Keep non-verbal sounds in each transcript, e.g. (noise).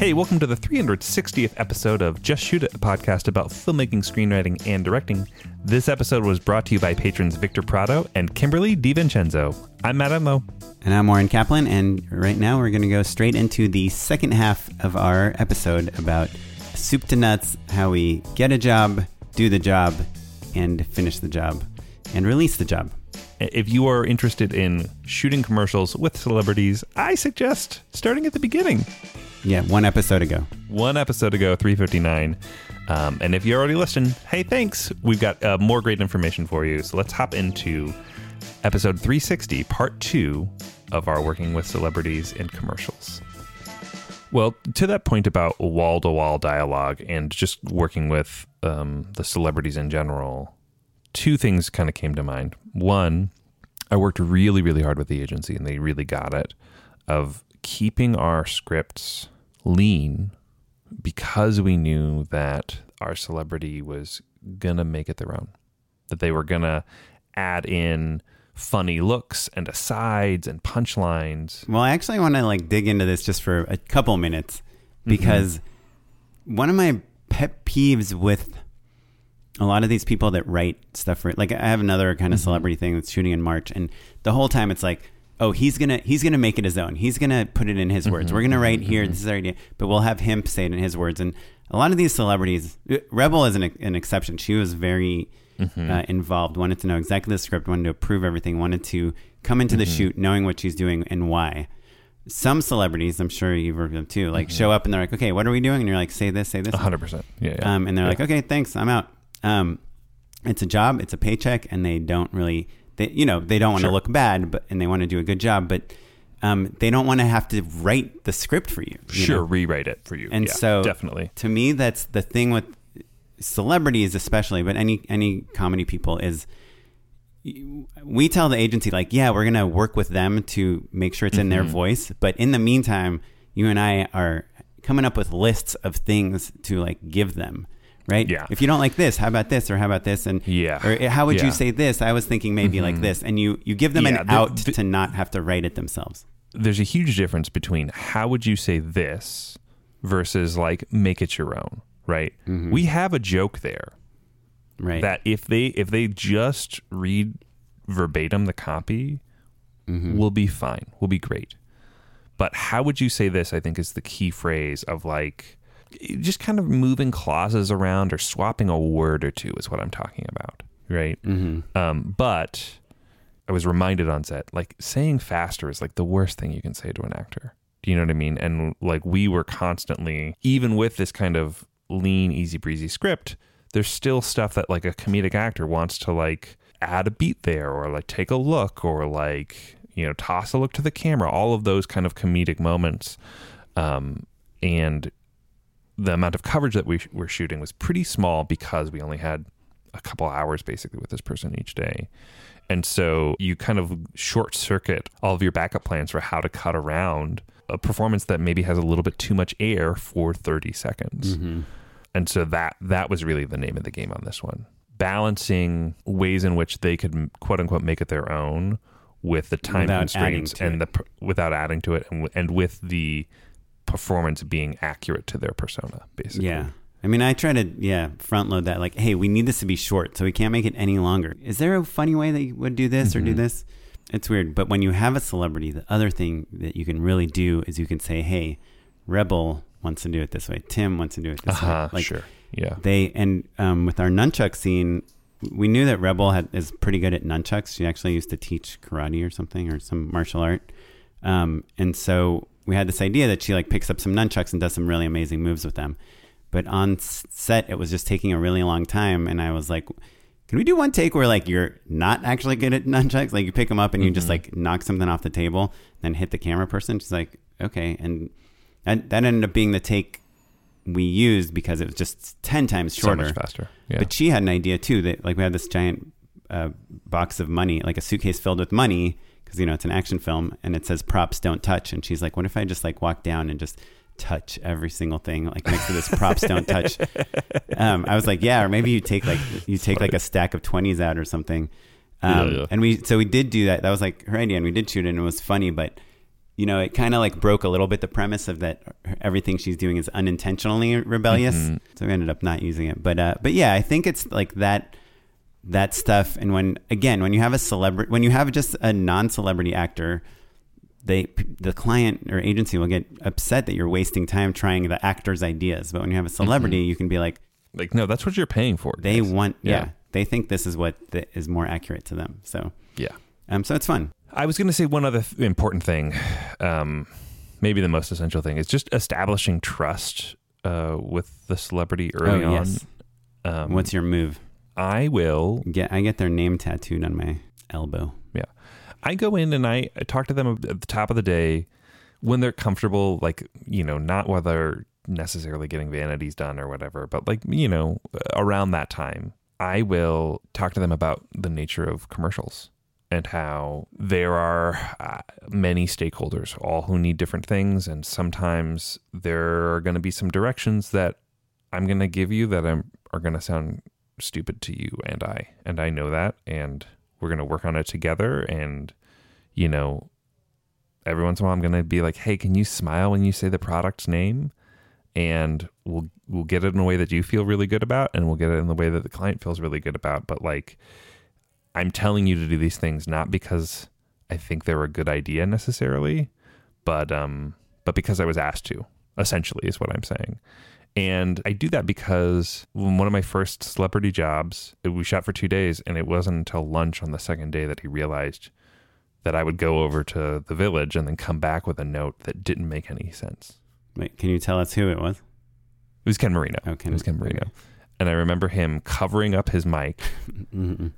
Hey, welcome to the 360th episode of Just Shoot It, a podcast about filmmaking, screenwriting, and directing. This episode was brought to you by patrons Victor Prado and Kimberly DiVincenzo. I'm Matt Enlow. And I'm Oren Kaplan, and right now we're going to go straight into the second half of our episode about soup to nuts how we get a job, do the job, and finish the job, and release the job. If you are interested in shooting commercials with celebrities, I suggest starting at the beginning. Yeah, one episode ago. One episode ago, 359. Um, and if you're already listening, hey, thanks. We've got uh, more great information for you. So let's hop into episode 360, part two of our working with celebrities in commercials. Well, to that point about wall to wall dialogue and just working with um, the celebrities in general, two things kind of came to mind. One, I worked really, really hard with the agency and they really got it of keeping our scripts lean because we knew that our celebrity was to make it their own, that they were to add in funny looks and asides and punchlines. Well, I actually want to like dig into this just for a couple minutes because mm-hmm. one of my pet peeves with a lot of these people that write stuff for like I have another kind of mm-hmm. celebrity thing that's shooting in March and the whole time it's like oh he's gonna he's gonna make it his own he's gonna put it in his mm-hmm. words we're gonna write here mm-hmm. this is our idea but we'll have him say it in his words and a lot of these celebrities rebel is an, an exception she was very mm-hmm. uh, involved wanted to know exactly the script wanted to approve everything wanted to come into the mm-hmm. shoot knowing what she's doing and why some celebrities, I'm sure you've heard of them too, like mm-hmm. show up and they're like, okay, what are we doing? And you're like, say this, say this. 100%. Yeah. yeah. Um, and they're yeah. like, okay, thanks, I'm out. Um, it's a job, it's a paycheck, and they don't really, they, you know, they don't want to sure. look bad, but and they want to do a good job, but um, they don't want to have to write the script for you. you sure, know? rewrite it for you. And yeah, so, definitely, to me, that's the thing with celebrities, especially, but any any comedy people is we tell the agency like, yeah, we're gonna work with them to make sure it's in mm-hmm. their voice, but in the meantime, you and I are coming up with lists of things to like give them right? Yeah. If you don't like this, how about this or how about this? And yeah. Or how would yeah. you say this? I was thinking maybe mm-hmm. like this, and you you give them yeah, an the, out the, to not have to write it themselves. There's a huge difference between how would you say this versus like make it your own, right? Mm-hmm. We have a joke there, right? That if they if they just read verbatim the copy, mm-hmm. we'll be fine. We'll be great. But how would you say this? I think is the key phrase of like just kind of moving clauses around or swapping a word or two is what I'm talking about, right? Mm-hmm. Um, but I was reminded on set, like saying faster is like the worst thing you can say to an actor. Do you know what I mean? And like we were constantly, even with this kind of lean, easy breezy script, there's still stuff that like a comedic actor wants to like add a beat there or like take a look or like you know toss a look to the camera all of those kind of comedic moments um, and the amount of coverage that we were shooting was pretty small because we only had a couple hours basically with this person each day. And so you kind of short circuit all of your backup plans for how to cut around a performance that maybe has a little bit too much air for 30 seconds. Mm-hmm. And so that that was really the name of the game on this one. Balancing ways in which they could quote unquote make it their own with the time without constraints and the without adding to it and, and with the performance being accurate to their persona, basically. Yeah. I mean, I try to, yeah, front load that. Like, hey, we need this to be short, so we can't make it any longer. Is there a funny way that you would do this mm-hmm. or do mm-hmm. this? It's weird. But when you have a celebrity, the other thing that you can really do is you can say, hey, Rebel wants to do it this way. Tim wants to do it this uh-huh, way. Like, sure. Yeah. They, and um, with our nunchuck scene, we knew that Rebel had, is pretty good at nunchucks. She actually used to teach karate or something or some martial art. Um, and so we had this idea that she like picks up some nunchucks and does some really amazing moves with them. But on set, it was just taking a really long time, and I was like, "Can we do one take where like you're not actually good at nunchucks? Like you pick them up and you just like knock something off the table, then hit the camera person." She's like, "Okay," and that, that ended up being the take we used because it was just ten times So shorter, much faster. Yeah. But she had an idea too that like we had this giant uh, box of money, like a suitcase filled with money, because you know it's an action film, and it says props don't touch. And she's like, "What if I just like walk down and just touch every single thing like next to this props don't touch?" (laughs) Um, I was like, "Yeah," or maybe you take like you take like a stack of twenties out or something. Um, Yeah, yeah. And we so we did do that. That was like her idea, and we did shoot it, and it was funny, but. You know, it kind of like broke a little bit the premise of that everything she's doing is unintentionally rebellious. Mm-hmm. So we ended up not using it. But uh, but yeah, I think it's like that that stuff and when again when you have a celebrity when you have just a non-celebrity actor they the client or agency will get upset that you're wasting time trying the actor's ideas but when you have a celebrity you can be like like, no, that's what you're paying for. they guys. want yeah. Yeah. they think this is what the, is more accurate to them so Yeah. um so it's fun I was going to say one other th- important thing, um, maybe the most essential thing, is just establishing trust uh, with the celebrity early oh on. Um, what's your move I will. get i get their name tattooed on my elbow Yeah, I go in and I, talk to them at the top of the day when they're comfortable, like you know, not whether necessarily getting vanities done or whatever, but like you know, around that time, I will talk to them about the nature of commercials and how there are uh, many stakeholders, all who need different things, and sometimes there are going to be some directions that I'm going to give you that I'm, are going to sound stupid to you and I, and I know that, and we're going to work on it together. And you know, every once in a while, I'm going to be like, "Hey, can you smile when you say the product's name?" And we'll we'll get it in a way that you feel really good about, and we'll get it in the way that the client feels really good about. But like, I'm telling you to do these things not because I think they're a good idea necessarily, but um, but because I was asked to. Essentially, is what I'm saying. And I do that because when one of my first celebrity jobs, we shot for two days, and it wasn't until lunch on the second day that he realized that I would go over to the village and then come back with a note that didn't make any sense. wait can you tell us who it was It was Ken Marino. Oh, Ken- it was Ken Marino. And I remember him covering up his mic mm-hmm.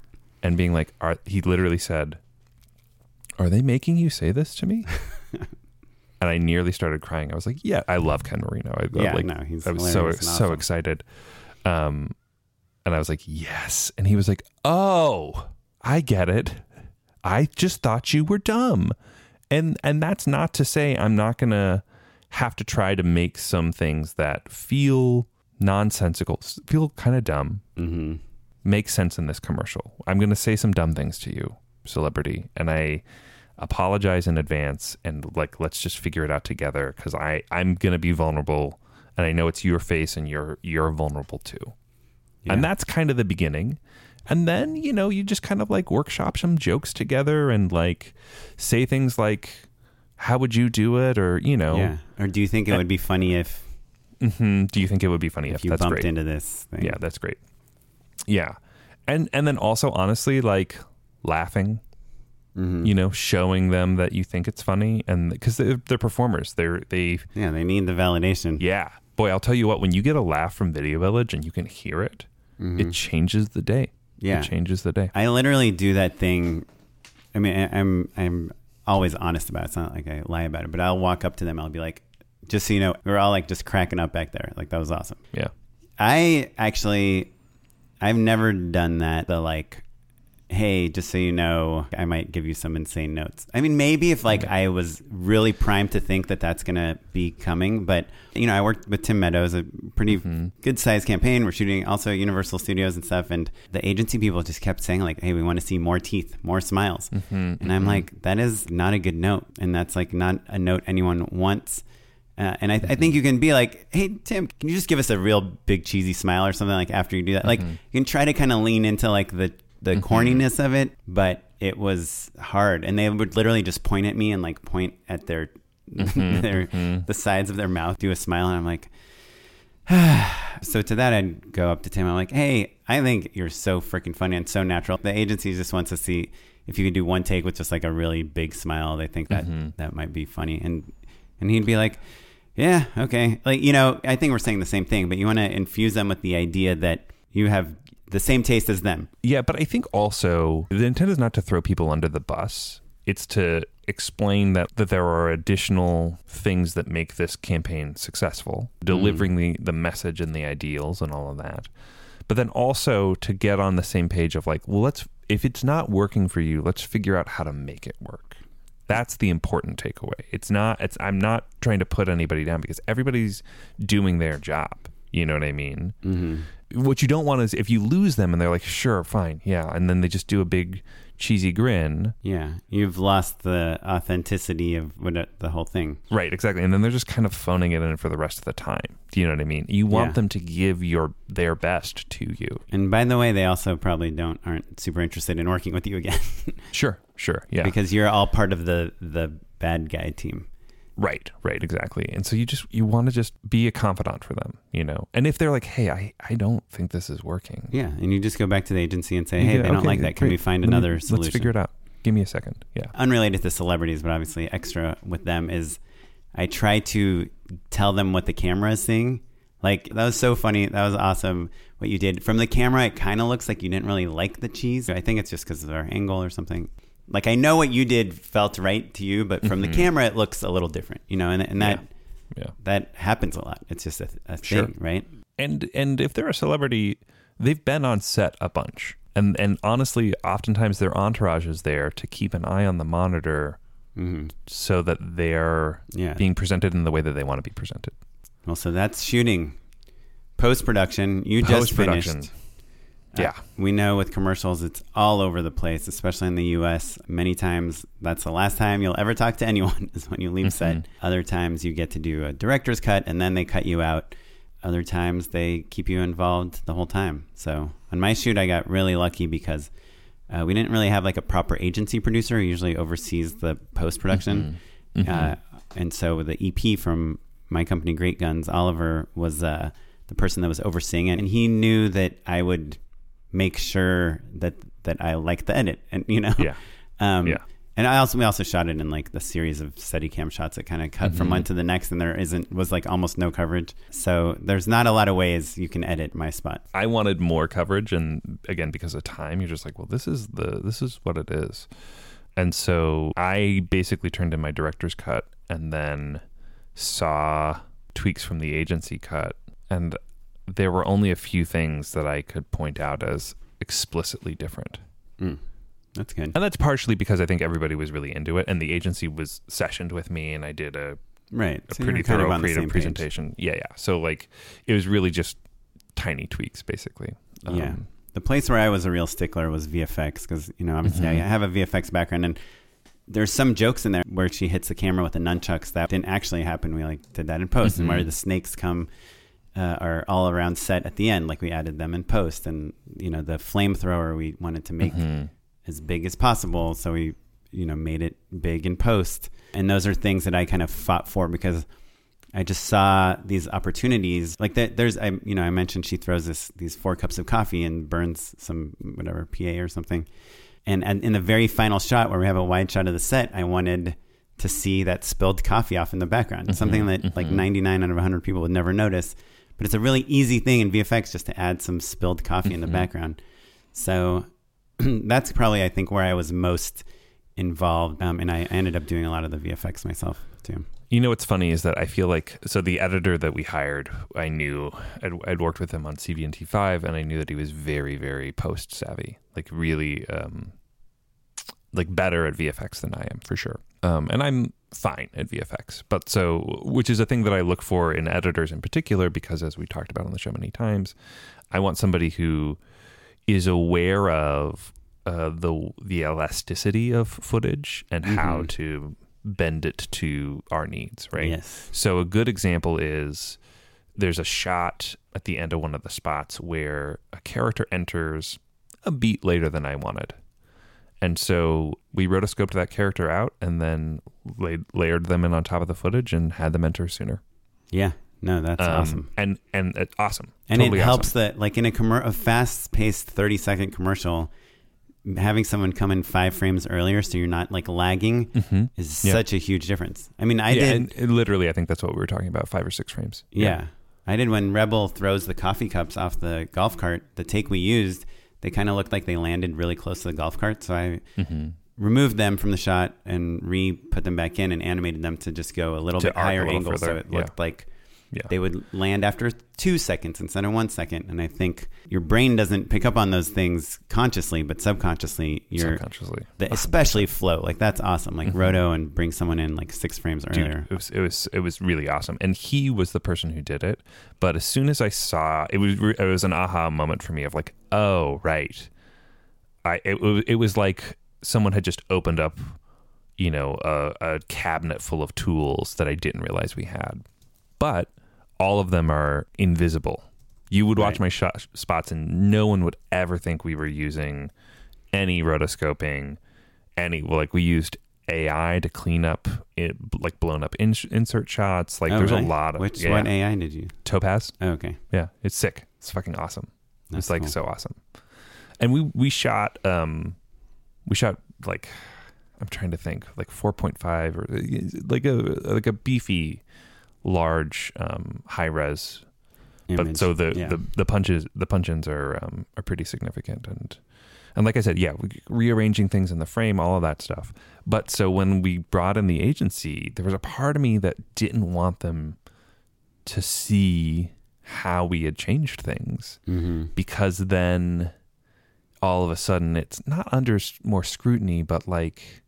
and being like, are, he literally said, Are they making you say this to me? (laughs) and I nearly started crying. I was like, Yeah, I love Ken Marino. I, yeah like, no he's I was so and so excited. Um, and I was like, yes. And he was like, oh, I get it. I just thought you were dumb. And and that's not to say I'm not gonna have to try to make some things that feel nonsensical, feel kind of dumb, mm-hmm. make sense in this commercial. I'm gonna say some dumb things to you, celebrity, and I apologize in advance and like let's just figure it out together because I I'm gonna be vulnerable and I know it's your face and you're you're vulnerable too. Yeah. And that's kind of the beginning. And then, you know, you just kind of like workshop some jokes together and like say things like, How would you do it? Or, you know, yeah or do you think it would be funny if "Mhm, do you think it would be funny if, if you that's bumped great? into this thing Yeah, that's great. Yeah. And and then also honestly like laughing, Mhm. you know, showing them that you think it's funny and cuz they're, they're performers. They're they yeah they need the validation yeah. Boy, I'll tell you what when you get a laugh from Video Village and you can hear it, it changes the day. Mm-hmm. Yeah. It changes the day. I literally do that thing. I mean, I, I'm I'm always honest about it. It's not like I lie about it, but I'll walk up to them. I'll be like, just so you know, we're all like just cracking up back there. Like that was awesome. Yeah. I actually, I've never done that. The like, hey, just so you know, I might give you some insane notes. I mean, maybe if like I was really primed to think that that's gonna be coming, but you know, I worked with Tim Meadows, a pretty mm-hmm. good sized campaign. We're shooting also at Universal Studios and stuff, and the agency people just kept saying like, hey, we want to see more teeth, more smiles, mm-hmm, and I'm mm-hmm. like, that is not a good note, and that's like not a note anyone wants. Uh, and I, I think you can be like, hey, Tim, can you just give us a real big cheesy smile or something like after you do that? Like, you can try to kind of lean into like the, the mm-hmm. corniness of it, but it was hard. And they would literally just point at me and like point at their, mm-hmm. (laughs) their mm-hmm. the sides of their mouth, do a smile. And I'm like, (sighs) so to that, I'd go up to Tim. I'm like, hey, I think you're so freaking funny and so natural. The agency just wants to see if you could do one take with just like a really big smile, they think that that might be funny. And and he'd be like, "Yeah, okay." Like you know, I think we're saying the same thing, but you want to infuse them with the idea that you have the same taste as them. Yeah, but I think also the intent is not to throw people under the bus. It's to explain that, that there are additional things that make this campaign successful, delivering the, the message and the ideals and all of that. But then also to get on the same page of like, well, let's if it's not working for you, let's figure out how to make it work. That's the important takeaway. It's not it's I'm not trying to put anybody down because everybody's doing their job. You know what I mean? Mm-hmm. What you don't want is if you lose them and they're like, sure, fine, yeah, and then they just do a big cheesy grin. Yeah, you've lost the authenticity of what the whole thing. Right, exactly. And then they're just kind of phoning it in for the rest of the time. Do you know what I mean? You want Yeah. them to give your their best to you. And by the way, they also probably don't aren't super interested in working with you again (laughs) Sure, sure. Yeah. because you're all part of the the bad guy team. Right, right, exactly. And so you just you want to just be a confidant for them, you know. And if they're like, "Hey, I I don't think this is working." Yeah, and you just go back to the agency and say, "Hey, go, they don't "Okay, like that. Can great. we find Let me- another solution?" Let's figure it out. Give me a second. Yeah. Unrelated to celebrities, but obviously extra with them is I try to tell them what the camera is seeing. Like that was so funny. That was awesome what you did from the camera. It kind of looks like you didn't really like the cheese. I think it's just because of our angle or something. Like I know what you did felt right to you, but from the mm-hmm. camera it looks a little different. You know, and, and that Yeah. that happens a lot. It's just a, a Sure. thing, right? and and if they're a celebrity, they've been on set a bunch, and and honestly, oftentimes their entourage is there to keep an eye on the monitor, mm-hmm. so that they're Yeah. being presented in the way that they want to be presented. Well, so that's shooting. Post production, you just finished. Yeah, We know with commercials, it's all over the place, especially in the US. Many times, that's the last time you'll ever talk to (laughs) anyone is when you leave set. Other times, you get to do a director's cut and then they cut you out. Other times, they keep you involved the whole time. So, on my shoot, I got really lucky because uh, we didn't really have like a proper agency producer who usually oversees the post production. Uh, and so, the EP from my company, Great Guns, Oliver, was uh, the person that was overseeing it. And he knew that I would make sure that that I like the edit, and you know, Yeah. (laughs) um, Yeah. And I also we also shot it in like the series of Steadicam shots that kind of cut from one to the next, and there isn't was like almost no coverage. So there's not a lot of ways you can edit my spot. I wanted more coverage, and again, because of time, you're just like, well, this is the this is what it is, and so I basically turned in my director's cut, and then saw tweaks from the agency cut, and there were only a few things that I could point out as explicitly different. That's good. And that's partially because I think everybody was really into it, and the agency was sessioned with me, and I did a, Right. a So pretty you're kind of thorough creative same page. presentation. Yeah, yeah. So like, it was really just tiny tweaks, basically. yeah. Um, The place where I was a real stickler was VFX because you know obviously Mm-hmm. I have a VFX background and there's some jokes in there where she hits the camera with the nunchucks that didn't actually happen. We like did that in post, and Mm-hmm. where the snakes come uh, are all around set at the end, like we added them in post, and you know the flamethrower we wanted to make Mm-hmm. as big as possible, so we you know made it big in post, and those are things that I kind of fought for because. I just saw these opportunities. Like that, there's, I, you know, I mentioned she throws this these four cups of coffee and burns some whatever PA or something. And, and in the very final shot where we have a wide shot of the set, I wanted to see that spilled coffee off in the background. Something that like 99 out of 100 people would never notice. But it's a really easy thing in VFX just to add some spilled coffee in the background. So (clears throat) that's probably I think where I was most involved. Um, and I ended up doing a lot of the VFX myself too. You know what's funny is that I feel like so the editor that we hired, I knew I'd, I'd worked with him on CVNT five, and I knew that he was very, very post savvy, like really, um, like better at VFX than I am for sure. Um, and I'm fine at VFX, but so which is a thing that I look for in editors in particular, because as we talked about on the show many times, I want somebody who is aware of uh, the the elasticity of footage and how to bend it to our needs, right? Yes. So a good example is there's a shot at the end of one of the spots where a character enters a beat later than I wanted. And so we rotoscoped that character out and then laid, layered them in on top of the footage and had them enter sooner. Yeah. No, that's Um, awesome. And and it's awesome. And Totally it helps awesome. that, like in a, commer- a fast-paced thirty-second commercial, having someone come in five frames earlier so you're not like lagging is Yeah. such a huge difference. I mean, I yeah, did. literally, I think that's what we were talking about five or six frames. Yeah. I did when Rebel throws the coffee cups off the golf cart. The take we used, they kind of looked like they landed really close to the golf cart. So I Mm-hmm. removed them from the shot and re put them back in and animated them to just go a little To bit higher little angle. So it looked like Yeah. they would land after two seconds instead of one second. And I think your brain doesn't pick up on those things consciously, but subconsciously, you're subconsciously. the, especially flow. Like that's awesome. Like Roto and bring someone in like six frames Mm-hmm. Dude, earlier. it was it was it was really awesome, and he was the person who did it. But as soon as I saw it was it was an aha moment for me of like, oh right, I it, it was like someone had just opened up, you know, a, a cabinet full of tools that I didn't realize we had, but all of them are invisible. You would watch Right. my shot spots, and no one would ever think we were using any rotoscoping, any like we used AI to clean up it, like blown up in, insert shots. Like Oh, there's really? a lot of Which yeah. what AI did you? Topaz. Oh, okay. Yeah, it's sick. It's fucking awesome. That's it's like cool. so awesome. And we we shot um we shot like I'm trying to think like 4.5 or like a like a beefy large um high res but so the, Yeah. the the punches the punch ins are um, are pretty significant and and like I said, yeah, rearranging things in the frame, all of that stuff. But so when we brought in the agency, there was a part of me that didn't want them to see how we had changed things Mhm. because then all of a sudden it's not under more scrutiny, but like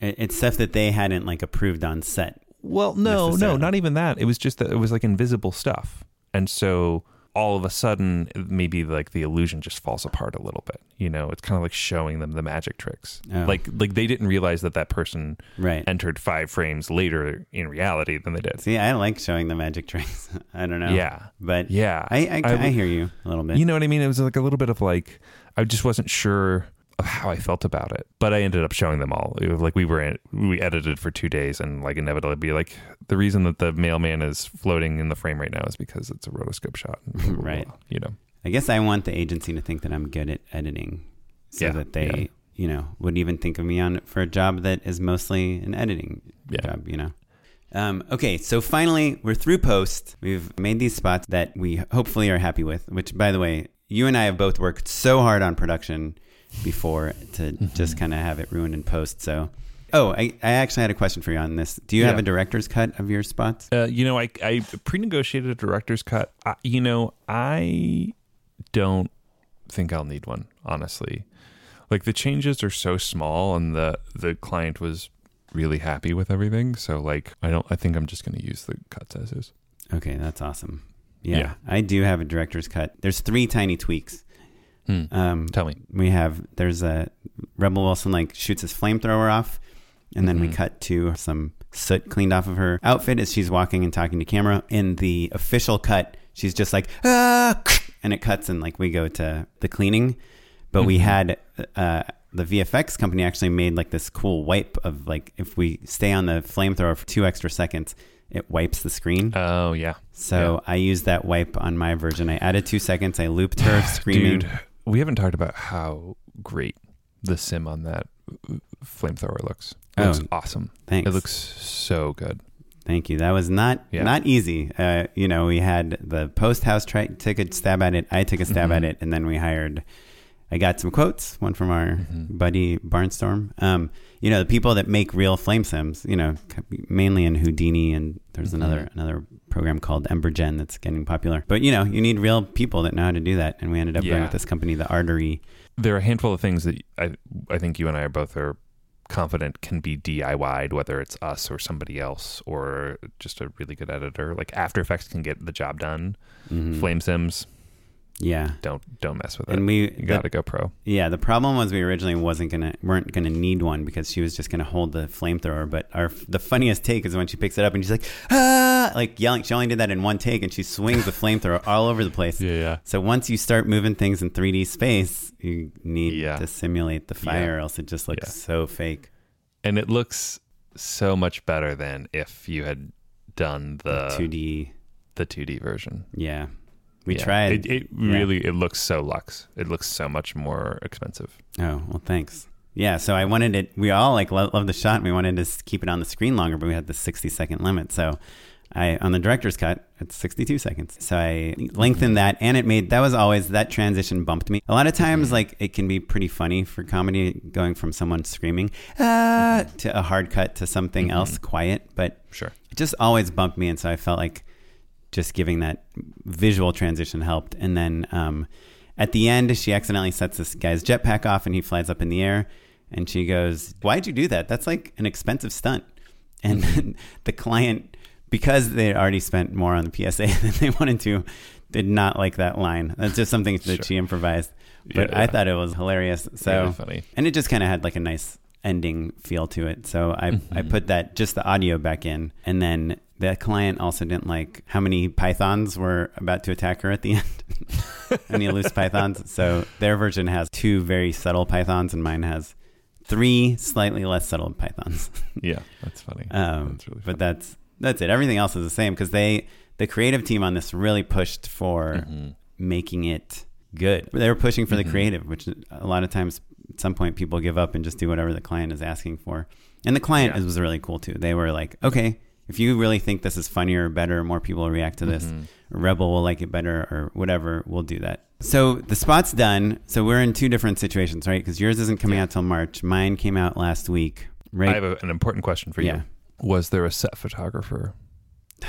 it's stuff that they hadn't like approved on set. Well, no, no, not even that. It was just that it was like invisible stuff. And so all of a sudden, maybe like the illusion just falls apart a little bit. You know, it's kind of like showing them the magic tricks. Oh. Like, like they didn't realize that that person Right. entered five frames later in reality than they did. See, I like showing the magic tricks. (laughs) I don't know. Yeah. But Yeah. I, I, I I, hear you a little bit. You know what I mean? It was like a little bit of like, I just wasn't sure of how I felt about it, but I ended up showing them all. Like we were in, we edited for two days, and like inevitably be like, the reason that the mailman is floating in the frame right now is because it's a rotoscope shot, blah, (laughs) blah, blah, Right. You know, I guess I want the agency to think that I'm good at editing so Yeah, that they, yeah. you know, would even think of me on for a job that is mostly an editing Yeah. job, you know. Um, okay, so finally we're through post. We've made these spots that we hopefully are happy with, which by the way, you and I have both worked so hard on production before to Mm-hmm. just kind of have it ruined in post. So Oh, I, I actually had a question for you on this. Do you have a director's cut of your spots? Uh, you know, I I pre-negotiated a director's cut. I, you know, I don't think I'll need one, honestly. Like the changes are so small, and the the client was really happy with everything. So like, I don't. I think I'm just going to use the cuts as is. Okay, that's awesome. Yeah, Yeah. I do have a director's cut. There's three tiny tweaks. Hmm. Um, Tell me. we have there's a Rebel Wilson like shoots his flamethrower off, and then we Mhm. cut to some soot cleaned off of her outfit as she's walking and talking to camera. In the official cut, she's just like ah, and it cuts and like we go to the cleaning. But we Mhm. had uh, the VFX company actually made like this cool wipe of like if we stay on the flamethrower for two extra seconds, it wipes the screen. Oh yeah, So I used that wipe on my version. I added two seconds. I looped her (sighs) screaming. dude. We haven't talked about how great the sim on that flamethrower looks. It looks Oh, awesome. Thanks. It looks so good. Thank you. That was not Yeah. not easy. Uh, you know, we had the post house try took a stab at it. I took a stab at Mhm. it, and then we hired. I got some quotes. One from our Mhm. buddy Barnstorm. Um, you know, the people that make real flame sims. You know, mainly in Houdini, and there's Mhm. another another program called Embergen that's getting popular. But you know, you need real people that know how to do that, and we ended up going with this company, the Artery. there are a handful of things that I I think you and I are both are confident can be DIY'd, whether it's us or somebody else or just a really good editor. Like After Effects can get the job done. Mhm. Flame Sims Yeah. don't don't mess with it. And we you got to go pro. Yeah, the problem was we originally wasn't gonna weren't gonna need one because she was just gonna hold the flamethrower. But our the funniest take is when she picks it up and she's like ah, like yelling. She only did that in one take, and she swings the flamethrower all over the place. yeah. yeah. So once you start moving things in 3D space, you need Yeah. to simulate the fire, Yeah. or else it just looks Yeah. so fake. And it looks so much better than if you had done the 2D, the 2D version. yeah. We Yeah. tried. It, it Yeah. really it looks so luxe. It looks so much more expensive. Oh well, thanks. Yeah, so I wanted it. We all like lo- love the shot. and We wanted to keep it on the screen longer, but we had the sixty second limit. So I on the director's cut, it's sixty two seconds. So I lengthened that, and it made that was always that transition bumped me. A lot of times, like it can be pretty funny for comedy going from someone screaming ah to a hard cut to something else quiet, but Sure. it just always bumped me, and so I felt like just giving that visual transition helped. And then um, at the end, she accidentally sets this guy's jetpack off, and he flies up in the air. And she goes, "Why'd you do that? That's like an expensive stunt." And (laughs) the client, because they already spent more on the PSA (laughs) than they wanted to, did not like that line. That's just something that Sure. she improvised. But Yeah, I yeah. thought it was hilarious. So Really funny. and it just kind of had like a nice ending feel to it. So I I Mm-hmm. put that just the audio back in, and then the client also didn't like how many pythons were about to attack her at the (laughs) end. any loose pythons. So their version has two very subtle pythons, and mine has three slightly less subtle pythons. (laughs) Yeah, that's funny. Um, that's really but that's that's it. Everything else is the same because they the creative team on this really pushed for Mm-hmm. making it good. They were pushing for the creative, which a lot of times at some point people give up and just do whatever the client is asking for. And the client Yeah. was really cool too. They were like, okay, if you really think this is funnier or better, more people will react to this, Mm-hmm. Rebel will like it better, or whatever, we'll do that. So the spot's done. So we're in two different situations, right? Because yours isn't coming out till March. Mine came out last week. Right. I have a, an important question for you. Yeah. Was there a set photographer? (sighs)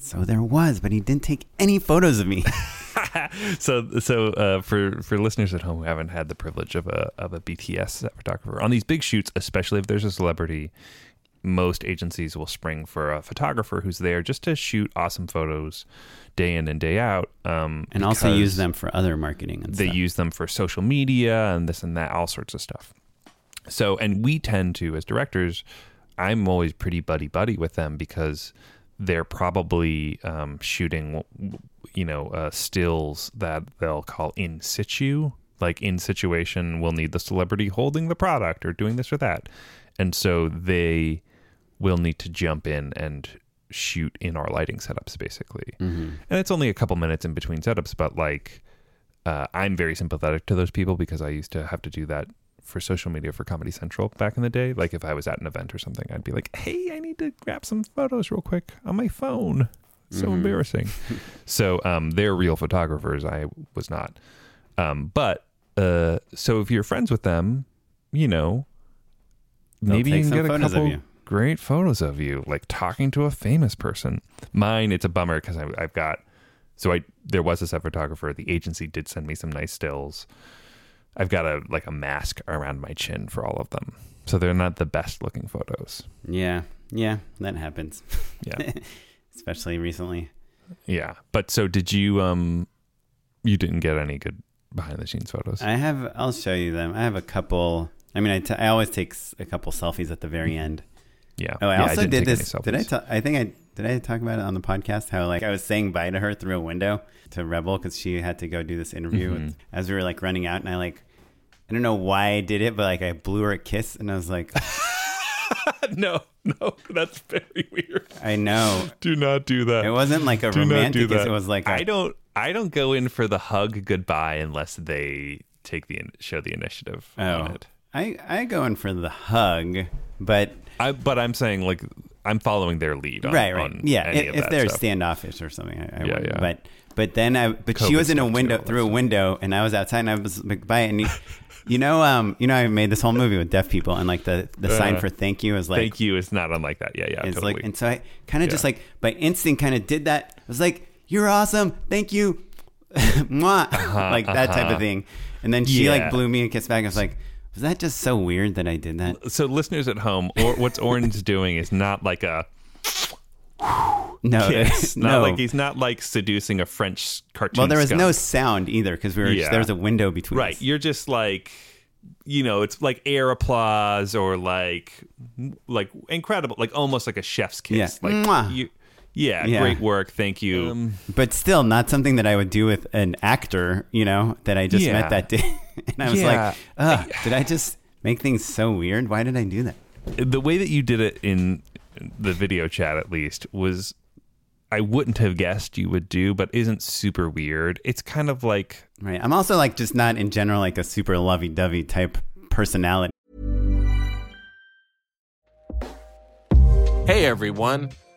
So there was, but he didn't take any photos of me. (laughs) (laughs) so so uh, for for listeners at home who haven't had the privilege of a of a BTS set photographer on these big shoots, especially if there's a celebrity, most agencies will spring for a photographer who's there just to shoot awesome photos day in and day out. Um, and also use them for other marketing and They stuff. use them for social media and this and that, all sorts of stuff. So, and we tend to, as directors, I'm always pretty buddy buddy with them because they're probably um, shooting, you know, uh, stills that they'll call in situ. Like in situation, we'll need the celebrity holding the product or doing this or that. And so they will need to jump in and shoot in our lighting setups, basically. Mm-hmm. And it's only a couple minutes in between setups, but like, uh, I'm very sympathetic to those people because I used to have to do that for social media for Comedy Central back in the day. Like if I was at an event or something, I'd be like, "Hey, I need to grab some photos real quick on my phone." So Mhm. embarrassing. (laughs) so um, they're real photographers. I was not. Um, but uh, so if you're friends with them, you know, They'll maybe you can get a couple you. Great photos of you, like talking to a famous person. Mine, it's a bummer because I've got. So I there was a set photographer. The agency did send me some nice stills. I've got a like a mask around my chin for all of them, so they're not the best looking photos. Yeah, yeah, that happens, Yeah, (laughs) especially recently. yeah. But so did you? Um, you didn't get any good behind the scenes photos. I have. I'll show you them. I have a couple. I mean, I, t- I always take a couple selfies at the very (laughs) end. Yeah. Oh, I Yeah, also didn't did this. Did I? ta- I think I did. I talk about it on the podcast. How like I was saying bye to her through a window to Rebel because she had to go do this interview Mm-hmm. with- as we were like running out, and I like. I don't know why I did it, but like I blew her a kiss, and I was like, (laughs) no, no, that's very weird. I know. Do not do that. It wasn't like a do romantic do kiss. that. It was like I I don't. I don't go in for the hug goodbye unless they take the show the initiative on Oh, it. I I go in for the hug, but I, but I'm saying like I'm following their lead. On, right, right, on yeah. If, if they're stuff. standoffish or something, I, I Yeah, would. yeah. But but then I but she was in a window through a window, and I was outside, and I was like, bye, and you, you know um you know I made this whole movie with deaf people, and like the the sign Uh, for thank you is like Thank you is not unlike that. Yeah, yeah, it's totally. like, and so I kind of just Yeah. like by instinct kind of did that. I was like, you're awesome, thank you, (laughs) Mwah. like that type uh-huh. of thing. And then she Yeah. like blew me a kiss back. I was like, was that just so weird that I did that? so listeners at home, or what's Orange (laughs) doing is not like a No, kiss. (laughs) Not no. like he's not like seducing a French cartoon. well, there was skunk. no sound either because we were Yeah. there was a window between Right. us. You're just like you know, it's like air applause or like like incredible like almost like a chef's kiss. Yeah. Like Mwah. you yeah, Yeah. great work. Thank you. Um, but still not something that I would do with an actor, you know, that I just Yeah. met that day. (laughs) and I was Yeah. like, Ugh, did I just make things so weird? Why did I do that? the way that you did it in the video chat at least was I wouldn't have guessed you would do, but isn't super weird. It's kind of like Right. I'm also like just not in general like a super lovey dovey type personality. Hey everyone,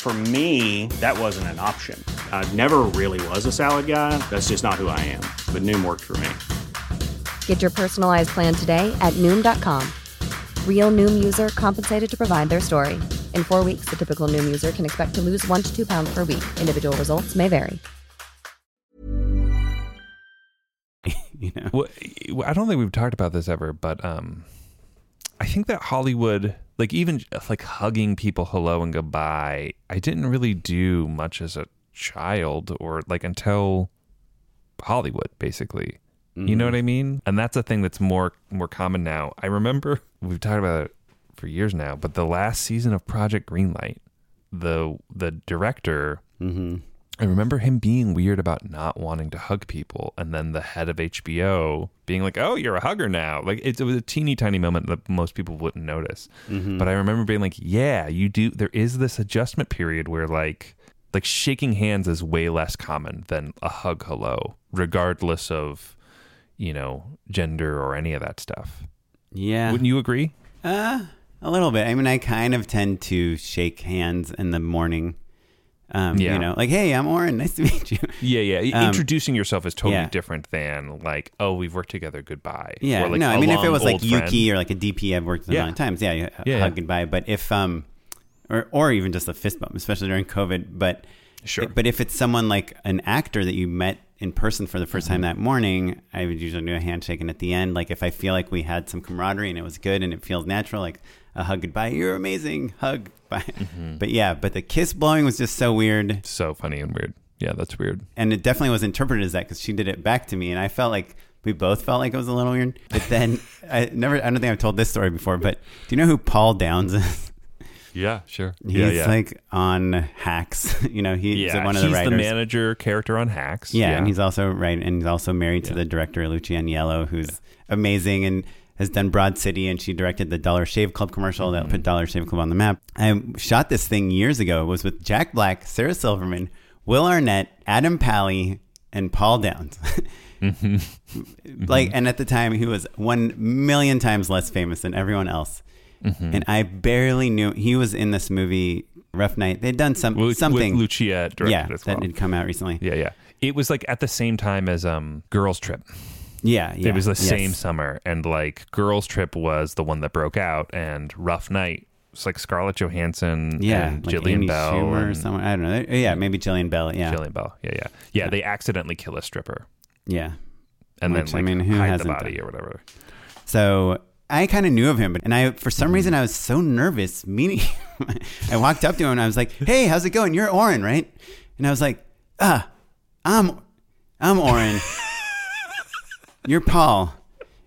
For me, that wasn't an option. I never really was a salad guy. That's just not who I am. But Noom worked for me. Get your personalized plan today at Noom.com. Real Noom user compensated to provide their story. In four weeks, the typical Noom user can expect to lose one to two pounds per week. Individual results may vary. (laughs) You know. Well, I don't think we've talked about this ever, but um, I think that Hollywood, like even like hugging people hello and goodbye, I didn't really do much as a child or like until Hollywood, basically. You know what I mean? And that's a thing that's more more common now. I remember (laughs) we've talked about it for years now, but the last season of Project Greenlight, the the director Mm-hmm. I remember him being weird about not wanting to hug people, and then the head of HBO being like, "Oh, you're a hugger now." Like it, it was a teeny tiny moment that most people wouldn't notice, Mm-hmm. but I remember being like, "Yeah, you do." There is this adjustment period where like like shaking hands is way less common than a hug hello, regardless of you know gender or any of that stuff. Yeah. Wouldn't you agree? Uh, a little bit. I mean, I kind of tend to shake hands in the morning. Um, Yeah. You know, like, hey, I'm Oren. (laughs) Nice to meet you. Yeah, yeah. Um, Introducing yourself is totally yeah. different than like, "Oh, we've worked together. Goodbye." Yeah. Or, like, no, I mean, if it was like old Yuki or like a DP I've worked with Yeah. a million times, yeah, you Yeah, hug yeah. goodbye. But if, um, or, or even just a fist bump, especially during COVID. But, Sure. But if it's someone like an actor that you met in person for the 1st Mm-hmm. time that morning, I would usually do a handshake. And at the end, like if I feel like we had some camaraderie and it was good and it feels natural, like a hug goodbye, you're amazing, hug bye. Mm-hmm. But yeah, but the kiss blowing was just so weird. so funny and weird. Yeah, that's weird. and it definitely was interpreted as that because she did it back to me, and I felt like we both felt like it was a little weird. But then (laughs) I never, I don't think I've told this story before, but do you know who Paul Downs is? Yeah, sure. He's yeah, yeah. like on Hacks. (laughs) you know, he's yeah, one of the he's writers. the manager character on Hacks. yeah, and he's also right, and he's also married to the director Lucia Aniello, who's amazing and has done Broad City, and she directed the Dollar Shave Club commercial Mm-hmm. that put Dollar Shave Club on the map. I shot this thing years ago. It was with Jack Black, Sarah Silverman, Will Arnett, Adam Pally, and Paul Downs. (laughs) Mm-hmm. like, and at the time, he was one million times less famous than everyone else. Mm-hmm. And I barely knew he was in this movie, Rough Night. They'd done some Lu- something. With Lucia directed yeah, well. that had come out recently. yeah, yeah. It was like at the same time as um Girls Trip. Yeah, yeah. it was the yes. same summer, and like Girls Trip was the one that broke out, and Rough Night It's like Scarlett Johansson, Yeah, and like Jillian Amy Bell, Schumer or and someone. I don't know. Yeah, maybe Jillian Bell. Yeah, Jillian Bell. Yeah, yeah, yeah. They accidentally kill a stripper, yeah. and Which, I then like mean, who hide the body done- or whatever. So I kind of knew of him, but and I for some reason I was so nervous meeting. him. (laughs) I walked up to him and I was like, "Hey, how's it going? You're Oren, right?" And I was like, "Ah, I'm I'm Oren. You're Paul."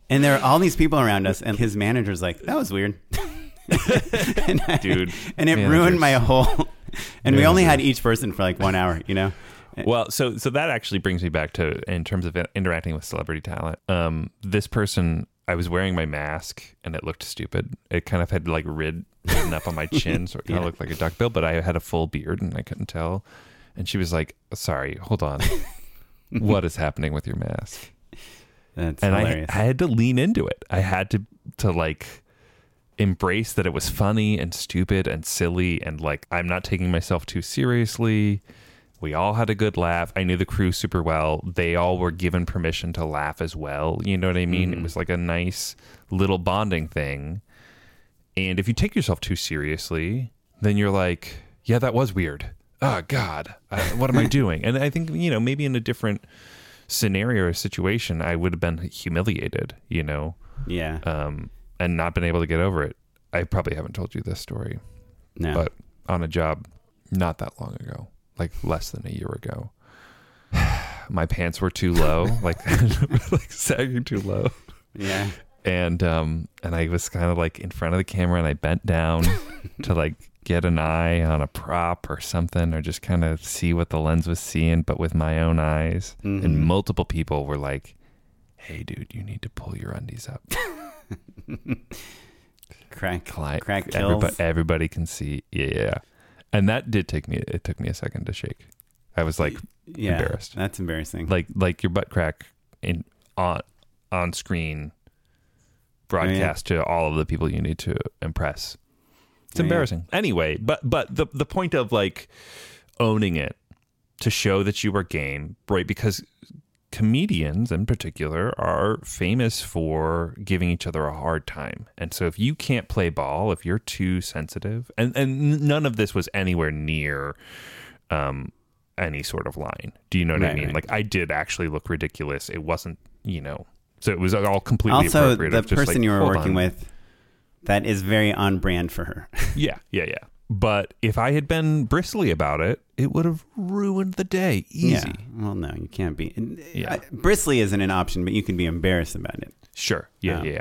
And there are all these people around us, and his manager's like, "That was weird." (laughs) and I- Dude, and it managers. ruined my whole. (laughs) And we only had each person for like one hour, you know. (laughs) Well, so so that actually brings me back to in terms of interacting with celebrity talent. Um, this person, I was wearing my mask and it looked stupid. It kind of had like rid ridden up on my chin, so it kind of looked like a duckbill. But I had a full beard and I couldn't tell. And she was like, "Sorry, hold on, what is happening with your mask?" That's And I, hilarious. I had to lean into it. I had to to like embrace that it was funny and stupid and silly and like I'm not taking myself too seriously. We all had a good laugh. I knew the crew super well. They all were given permission to laugh as well. You know what I mean? It mm-hmm. was like a nice little bonding thing. And if you take yourself too seriously, then you're like, yeah, that was weird. Oh, God, I, what am I (laughs) doing? And I think, you know, maybe in a different scenario or situation, I would have been humiliated, you know, Yeah. um, and not been able to get over it. I probably haven't told you this story, no. but on a job not that long ago, like less than a year ago, (sighs) my pants were too low, (laughs) like (laughs) like sagging too low, yeah. and um, and I was kind of like in front of the camera, and I bent down (laughs) to like get an eye on a prop or something, or just kind of see what the lens was seeing, but with my own eyes. Mhm. And multiple people were like, "Hey, dude, you need to pull your undies up." (laughs) Crack. client Crack everybody, kills. everybody can see yeah, yeah yeah. and that did take me it took me a second to shake i was like yeah. embarrassed. That's embarrassing. like like your butt crack in on on screen broadcast to all of the people you need to impress it's embarrassing. Anyway but but the the point of like owning it to show that you are game right because comedians in particular are famous for giving each other a hard time. And so if you can't play ball if you're too sensitive and and none of this was anywhere near um any sort of line. Do you know what i mean? right. like i did actually look ridiculous. It wasn't you know so it was all completely also, appropriate the person like, you were working on. with, that is very on brand for her. (laughs) Yeah, yeah, yeah. But if I had been bristly about it, it would have ruined the day. Easy. Yeah. Well, no, you can't be. Yeah. Bristly isn't an option, but you can be embarrassed about it. Sure. Yeah, Oh. yeah,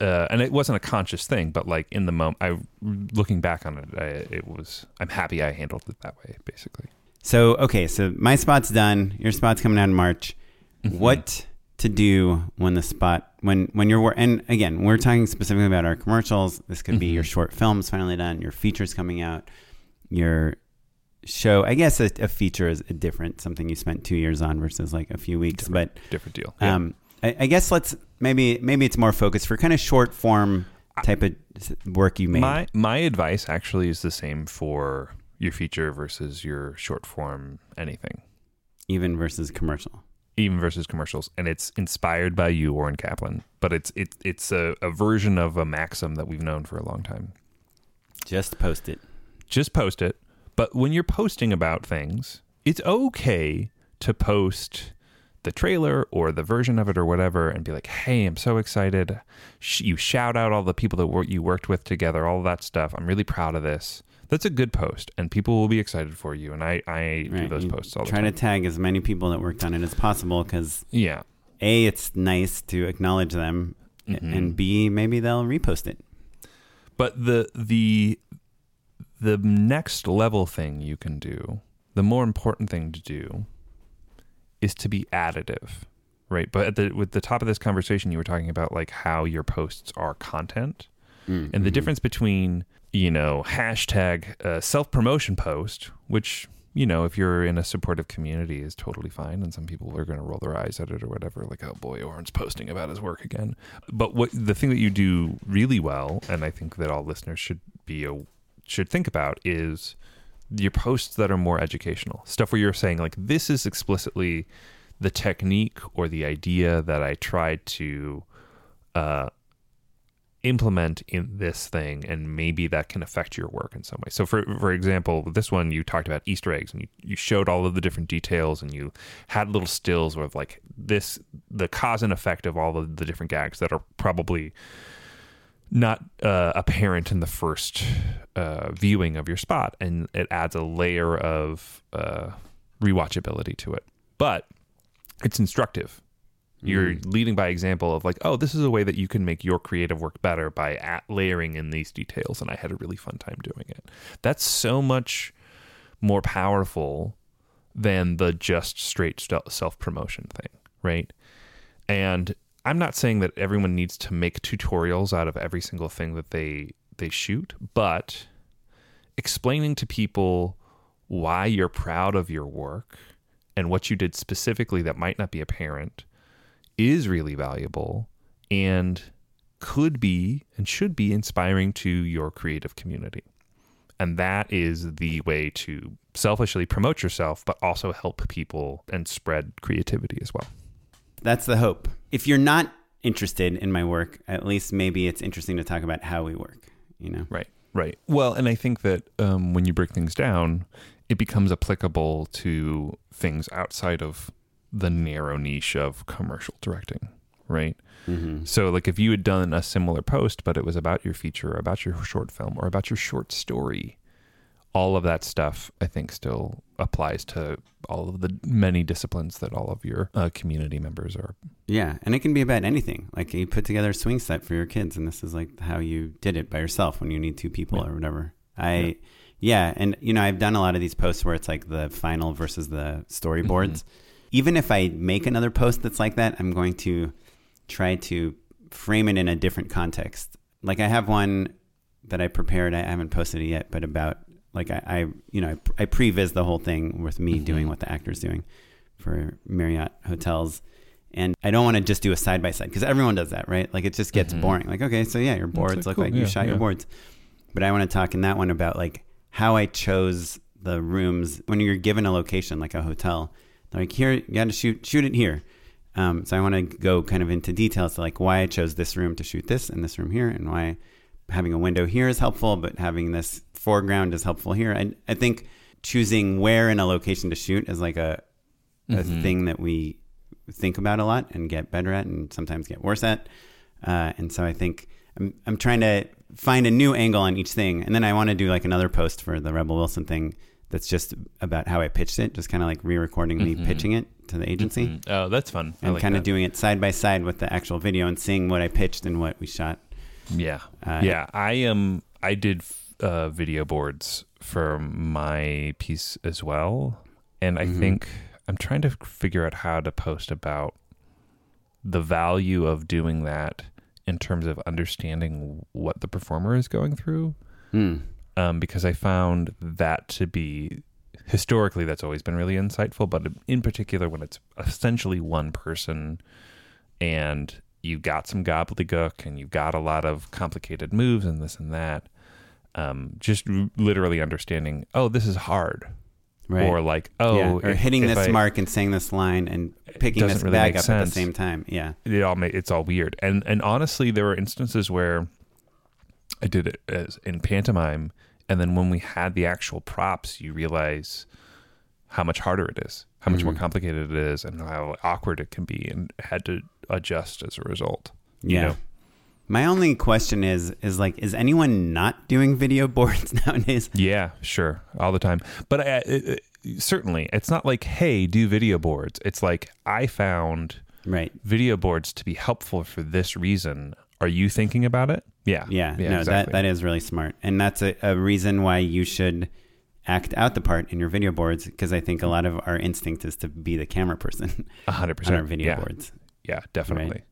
yeah. Uh, and it wasn't a conscious thing, but like in the moment, I looking back on it, I, it was. I'm happy I handled it that way. Basically, So, okay, so my spot's done. Your spot's coming out in March. Mm-hmm. What to do when the spot when when you're and again, we're talking specifically about our commercials. This could be Mm-hmm. your short films finally done, your features coming out, your show. I guess a, a feature is a different something you spent two years on versus like a few weeks. But different deal. Yeah. um, I, I guess let's maybe maybe it's more focused for kind of short form type of work you made. my my advice actually is the same for your feature versus your short form anything, even versus commercial. Even versus commercials, and it's inspired by you, Oren Kaplan. But it's it's it's a, a version of a maxim that we've known for a long time. Just post it. just post it. But when you're posting about things, it's okay to post the trailer or the version of it or whatever and be like, hey, I'm so excited. Sh- You shout out all the people that you worked with together, all that stuff. I'm really proud of this. That's a good post, and people will be excited for you. And I, I do those you posts all the Try time. to tag as many people that worked on it as possible because yeah. a it's nice to acknowledge them, Mm-hmm. and b maybe they'll repost it. But the the the next level thing you can do, the more important thing to do, is to be additive, right? But at the with the top of this conversation, you were talking about like how your posts are content, and the difference between you know hashtag uh, self promotion post, which you know if you're in a supportive community is totally fine, and some people are going to roll their eyes at it or whatever, like oh boy, Oren's posting about his work again. But what the thing that you do really well, and I think that all listeners should be a, should think about is your posts that are more educational stuff where you're saying like this is explicitly the technique or the idea that I tried to uh, implement in this thing and maybe that can affect your work in some way so for for example this one you talked about easter eggs and you, you showed all of the different details and you had little stills with like this the cause and effect of all of the different gags that are probably not uh, apparent in the first uh, viewing of your spot, and it adds a layer of uh, rewatchability to it. But it's instructive. You're mm. leading by example of like, oh, this is a way that you can make your creative work better by at layering in these details, and I had a really fun time doing it. That's so much more powerful than the just straight self promotion thing, right? And I'm not saying that everyone needs to make tutorials out of every single thing that they they shoot, but explaining to people why you're proud of your work and what you did specifically that might not be apparent is really valuable and could be and should be inspiring to your creative community. And that is the way to selfishly promote yourself, but also help people and spread creativity as well. That's the hope. If you're not interested in my work, at least maybe it's interesting to talk about how we work, you know? Right. Right. Well, and I think that um, when you break things down, it becomes applicable to things outside of the narrow niche of commercial directing, right? Mm-hmm. So, like, if you had done a similar post, but it was about your feature, or about your short film, or about your short story, all of that stuff, I think, still applies to all of the many disciplines that all of your uh, community members are. Yeah, and it can be about anything. Like you put together a swing set for your kids, and this is like how you did it by yourself when you need two people Yeah. or whatever. I, yeah. and you know, I've done a lot of these posts where it's like the final versus the storyboards. Even if I make another post that's like that, I'm going to try to frame it in a different context. Like I have one that I prepared. I haven't posted it yet, but about like I, I you know, I, I previs the whole thing with me mm-hmm. doing what the actor's doing for Marriott hotels. And I don't want to just do a side by side because everyone does that, right? Like it just gets mm-hmm. boring. Like, okay, so yeah, your boards like, look cool, like you yeah, shot your boards. But I want to talk in that one about like how I chose the rooms when you're given a location like a hotel. Like here, you got to shoot shoot it here. Um, so I want to go kind of into details like why I chose this room to shoot this and this room here, and why having a window here is helpful, but having this foreground is helpful here. I I think choosing where in a location to shoot is like a a thing that we think about a lot and get better at, and sometimes get worse at. Uh, and so I think I'm I'm trying to find a new angle on each thing, and then I want to do like another post for the Rebel Wilson thing that's just about how I pitched it, just kind of like re-recording me pitching it to the agency, Oh, that's fun. And like kind of doing it side by side with the actual video and seeing what I pitched and what we shot. Yeah, Uh, yeah. I am. I did uh, video boards for my piece as well, and I think I'm trying to figure out how to post about the value of doing that in terms of understanding what the performer is going through. Hmm. Um, because I found that to be historically that's always been really insightful, but in particular when it's essentially one person and you've got some gobbledygook and you've got a lot of complicated moves and this and that. Um, just r- literally understanding, oh, this is hard, Right. or like, oh, yeah. or if- hitting if this I- mark and saying this line and picking this really bag up at the same time. Yeah. it all ma- it's all weird. And and honestly, there were instances where I did it as in pantomime, and then when we had the actual props, you realize how much harder it is, how much Mm-hmm. more complicated it is, and how awkward it can be, and had to adjust as a result. you Yeah. know? My only question is is like is anyone not doing video (laughs) boards nowadays? Yeah, sure, all the time. But uh, it, it- certainly, it's not like, hey, do video boards. It's like I found Right. video boards to be helpful for this reason. Are you thinking about it? Yeah, Yeah. no, exactly. that that is really smart. And that's a, a reason why you should act out the part in your video boards because I think a lot of our instinct is to be the camera person A hundred (laughs) on percent our video yeah. boards. Yeah, definitely.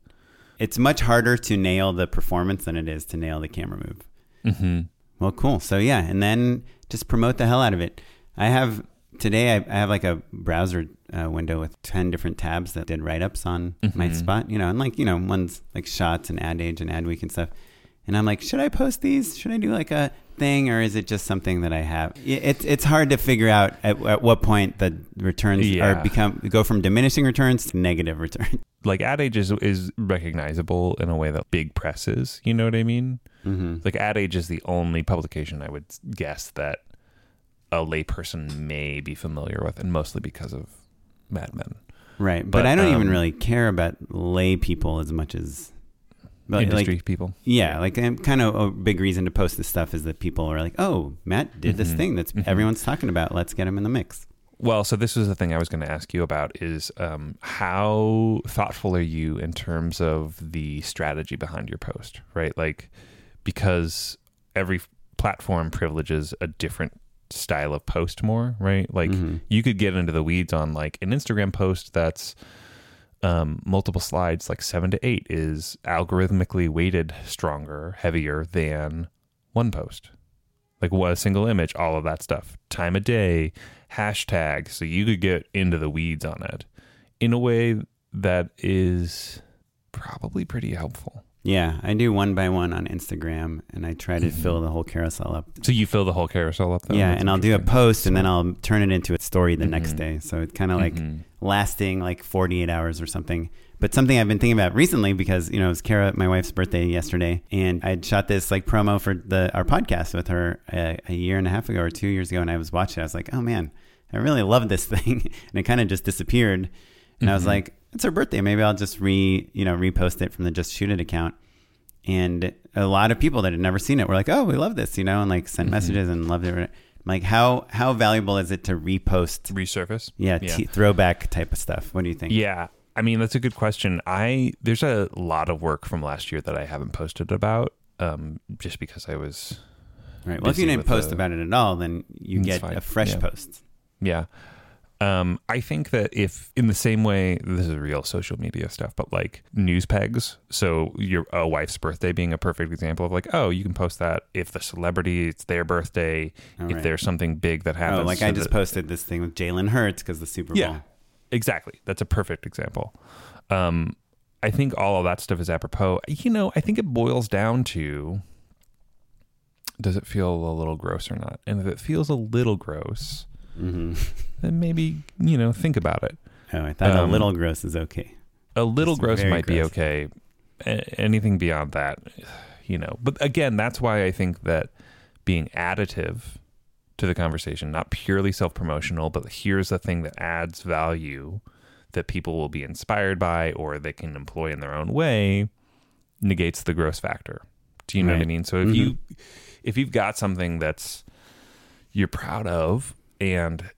It's much harder to nail the performance than it is to nail the camera move. Mm-hmm. Well, cool. So yeah, and then just promote the hell out of it. I have today. I, I have like a browser uh, window with ten different tabs that did write ups on my spot. You know, and like you know, one's like shots and ad age and ad week and stuff. And I'm like, should I post these? Should I do like a thing, or is it just something that I have? It's it's hard to figure out at, at what point the returns Yeah. are become go from diminishing returns to negative returns. (laughs) Like Ad Age is, is recognizable in a way that big press is. You know what I mean? Mm-hmm. Like Ad Age is the only publication I would guess that a layperson may be familiar with, and mostly because of Mad Men. Right, but, But, I don't even um, really care about lay people as much as but, like, Industry people. Yeah, like kind of a big reason to post this stuff is that people are like, "Oh, Matt did this mm-hmm. thing that's mm-hmm. everyone's talking about. Let's get him in the mix." Well, so this was the thing I was going to ask you about is um, how thoughtful are you in terms of the strategy behind your post, right? Like, because every platform privileges a different style of post more, right? Like, mm-hmm. you could get into the weeds on like an Instagram post that's um, multiple slides, like seven to eight, is algorithmically weighted stronger, heavier than one post like what a single image, all of that stuff, time of day, hashtag. So you could get into the weeds on it in a way that is probably pretty helpful. Yeah, I do one by one on Instagram, and I try to Mm-hmm. fill the whole carousel up. So you fill the whole carousel up, though. yeah, That's and I'll do a post, and then I'll turn it into a story the next Mhm. day. So it's kind of like Mhm. lasting like 48 hours or something. But something I've been thinking about recently because you know it was Kara, my wife's birthday yesterday, and I shot this like promo for the our podcast with her a, a year and a half ago or two years ago, and I was watching. I was like, oh man, I really love this (laughs) thing, and it kind of just disappeared. And I was Mhm. like, it's her birthday, maybe I'll just re you know repost it from the Just Shoot It account. And a lot of people that had never seen it were like, oh, we love this, you know, and like sent messages and loved it. I'm like, how how valuable is it to repost? resurface. Yeah, yeah. T- throwback type of stuff. What do you think? Yeah. I mean, that's a good question. I there's a lot of work from last year that I haven't posted about, um, just because I was, Right. Well, if you didn't post the- about it at all, then you get fine. a fresh Yeah. post. yeah. Um, I think that if in the same way, this is real social media stuff, but like news pegs. So your a wife's birthday being a perfect example of like, oh, you can post that if the celebrity it's their birthday, Oh, if right. there's something big that happens. Oh, like so I just that- posted this thing with Jalen Hurts because the Super Bowl. Yeah, exactly. That's a perfect example. Um, I think all of that stuff is apropos. You know, I think it boils down to does it feel a little gross or not? And if it feels a little gross, hmm (laughs) then maybe, you know, think about it. Oh, I thought a Um, little gross is okay. A little gross might be okay. A- anything beyond that, you know. But again, that's why I think that being additive to the conversation, not purely self promotional, but here's the thing that adds value that people will be inspired by or they can employ in their own way, negates the gross factor. Do you know what I mean? So if Mhm. you if you've got something that's you're proud of and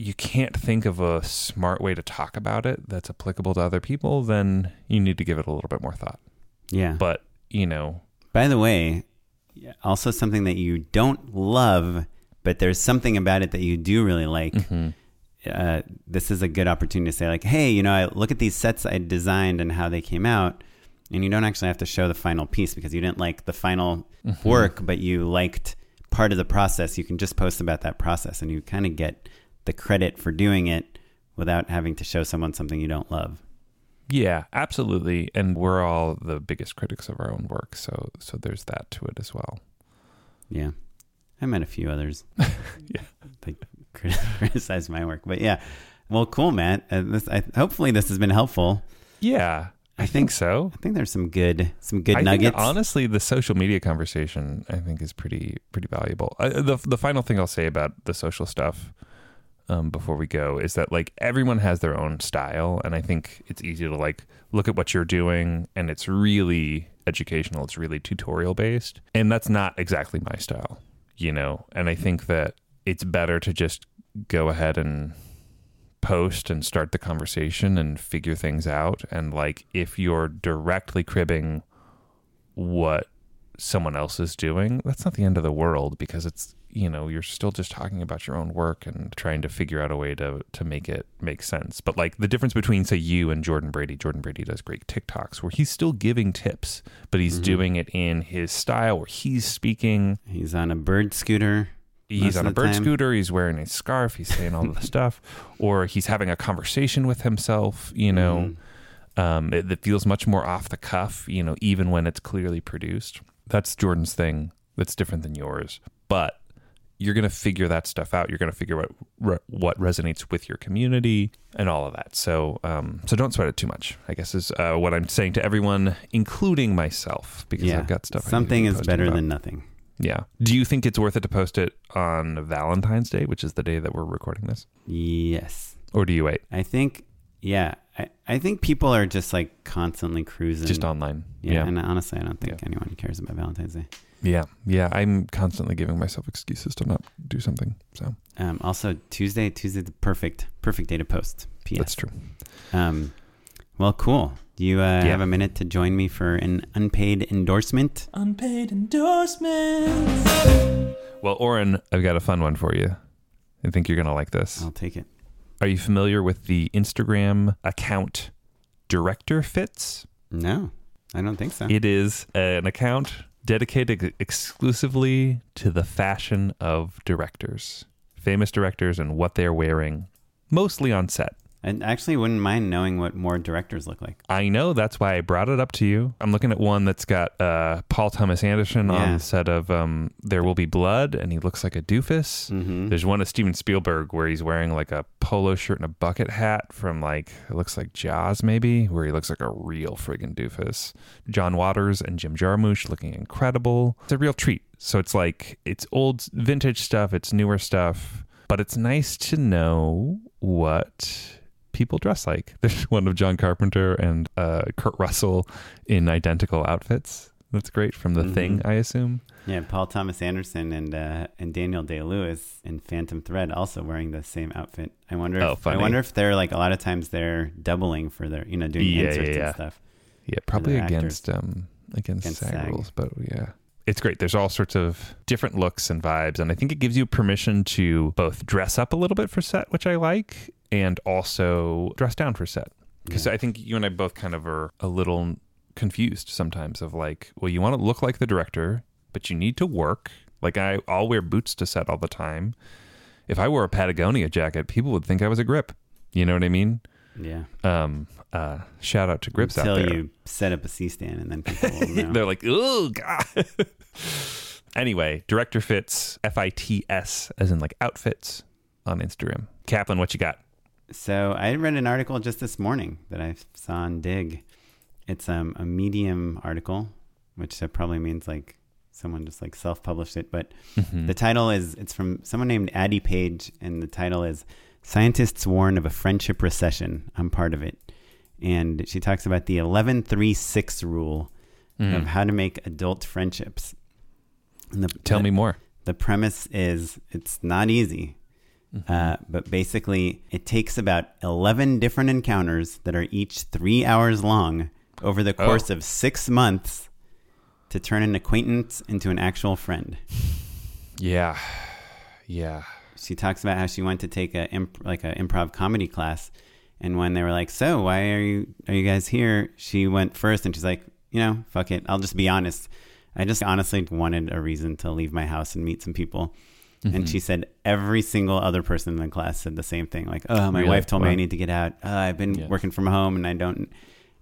you can't think of a smart way to talk about it that's applicable to other people, then you need to give it a little bit more thought. Yeah. But, you know, By the way, also something that you don't love, but there's something about it that you do really like. mhm. Uh, this is a good opportunity to say, like, hey, you know, I look at these sets I designed and how they came out, and you don't actually have to show the final piece because you didn't like the final Mm-hmm. work, but you liked part of the process. You can just post about that process, and you kind of get the credit for doing it without having to show someone something you don't love. yeah, absolutely. And we're all the biggest critics of our own work. So, so there's that to it as well. Yeah. I met a few others. (laughs) Yeah. They (laughs) criticize my work. But yeah. Well, cool, Matt. Uh, this, I, hopefully this has been helpful. Yeah, I, I think, think- so. I think there's some good some good I nuggets. Think, honestly, the social media conversation I think is pretty pretty valuable. Uh, the the final thing I'll say about the social stuff um, before we go is that like everyone has their own style, and I think it's easy to like look at what you're doing, and it's really educational. It's really tutorial based, and that's not exactly my style, you know. And I think that it's better to just go ahead and post and start the conversation and figure things out. And like if you're directly cribbing what someone else is doing, that's not the end of the world because it's you know you're still just talking about your own work and trying to figure out a way to to make it make sense. But like the difference between say you and Jordan Brady, Jordan Brady does great TikToks where he's still giving tips, but he's doing it in his style where he's speaking He's on a bird scooter. he's on a bird time. scooter he's wearing a scarf he's saying all the (laughs) stuff or he's having a conversation with himself you know Mm-hmm. um, it, it feels much more off the cuff you know even when it's clearly produced that's jordan's thing that's different than yours but you're going to figure that stuff out you're going to figure out re- what resonates with your community and all of that so um, so don't sweat it too much i guess is uh, what i'm saying to everyone including myself because Yeah. i've got stuff I need to Something is better about. than nothing. Yeah. Do you think it's worth it to post it on Valentine's Day, which is the day that we're recording this? Yes. Or do you wait? I think yeah. I, I think people are just like constantly cruising. Just online. yeah, Yeah. And honestly I don't think Yeah. anyone cares about Valentine's Day. Yeah. Yeah. I'm constantly giving myself excuses to not do something. So Um, also Tuesday, Tuesday, the perfect perfect day to post. P.S. that's true. Um, well, cool. Do you uh, Yeah. have a minute to join me for an unpaid endorsement? Unpaid endorsements. Well, Oren, I've got a fun one for you. I think you're going to like this. I'll take it. Are you familiar with the Instagram account Director Fits? No, I don't think so. It is an account dedicated exclusively to the fashion of directors, famous directors, and what they're wearing, mostly on set. I actually wouldn't mind knowing what more directors look like. I know that's why I brought it up to you. I'm looking at one that's got uh, Paul Thomas Anderson on the set of um, There Will Be Blood, and he looks like a doofus. Mm-hmm. There's one of Steven Spielberg where he's wearing like a polo shirt and a bucket hat from like it looks like Jaws maybe, where he looks like a real friggin' doofus. John Waters and Jim Jarmusch looking incredible. It's a real treat. So it's like it's old vintage stuff, it's newer stuff, but it's nice to know what people dress like. (laughs) There's one of John Carpenter and uh, Kurt Russell in identical outfits. That's great from the Mhm. thing, I assume. Yeah, Paul Thomas Anderson and uh, and Daniel Day Lewis in Phantom Thread also wearing the same outfit. I wonder. Oh, if, funny. I wonder if they're like a lot of times they're doubling for their you know doing Yeah, inserts yeah, yeah. and stuff. Yeah, probably actors. against um against, Against SAG, SAG. rules, but yeah. It's great. There's all sorts of different looks and vibes, and I think it gives you permission to both dress up a little bit for set, which I like, and also dress down for set. Because Yeah. I think you and I both kind of are a little confused sometimes of like, well, you want to look like the director, but you need to work. Like I, I'll wear boots to set all the time. If I wore a Patagonia jacket, people would think I was a grip. You know what I mean? Yeah. Um, uh, shout out to grips Until out there. you set up a C stand and then people (laughs) will know. They're like, oh god. (laughs) anyway, director fits F I T S as in like outfits on Instagram. Kaplan, what you got? So I read an article just this morning that I saw on Digg. It's um, a Medium article, which probably means like someone just like self-published it. But the title is it's from someone named Addie Page, and the title is "Scientists Warn of a Friendship Recession." I'm part of it, and she talks about the 11-3-6 rule of how to make adult friendships. And the, Tell the- me more. the premise is it's not easy. Uh, but basically, it takes about 11 different encounters that are each three hours long over the course of six months to turn an acquaintance into an actual friend. Yeah, yeah. She talks about how she went to take a imp- like a improv comedy class, and when they were like, "So why are you are you guys here?" She went first, and she's like, "You know, fuck it. I'll just be honest. I just honestly wanted a reason to leave my house and meet some people." And she said every single other person in the class said the same thing, like, "Oh, my Really? wife told me I need to get out. Uh, I've been Yeah. working from home, and I don't."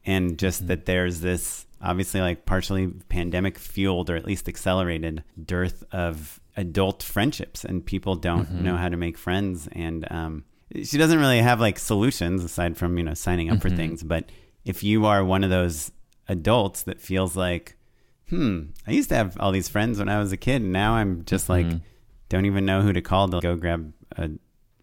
And just that there's this obviously like partially pandemic fueled or at least accelerated dearth of adult friendships, and people don't know how to make friends. And um, she doesn't really have like solutions aside from you know signing up for things. But if you are one of those adults that feels like, hmm, I used to have all these friends when I was a kid, and now I'm just like don't even know who to call to go grab a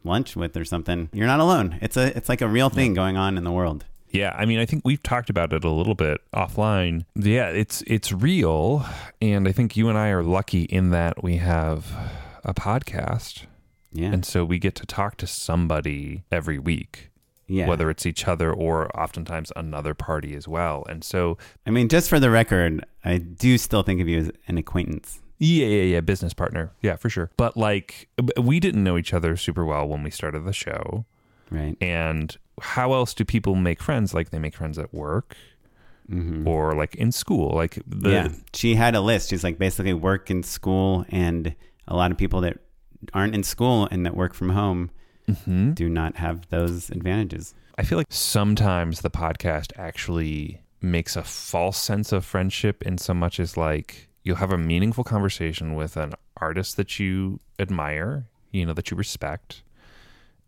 lunch with or something. You're not alone. It's a it's like a real thing going on in the world. Yeah, I mean, I think we've talked about it a little bit offline. Yeah, it's it's real, and I think you and I are lucky in that we have a podcast, Yeah. and so we get to talk to somebody every week, yeah. whether it's each other or oftentimes another party as well. And so, I mean, just for the record, I do still think of you as an acquaintance. Yeah, yeah, yeah, business partner, yeah, for sure. But like, we didn't know each other super well when we started the show, Right. and how else do people make friends? Like they make friends at work. Or like in school, like the yeah. She had a list. She's like basically work in school, and a lot of people that aren't in school and that work from home Mm-hmm. do not have those advantages. I feel like sometimes the podcast actually makes a false sense of friendship in so much as like you'll have a meaningful conversation with an artist that you admire, you know, that you respect,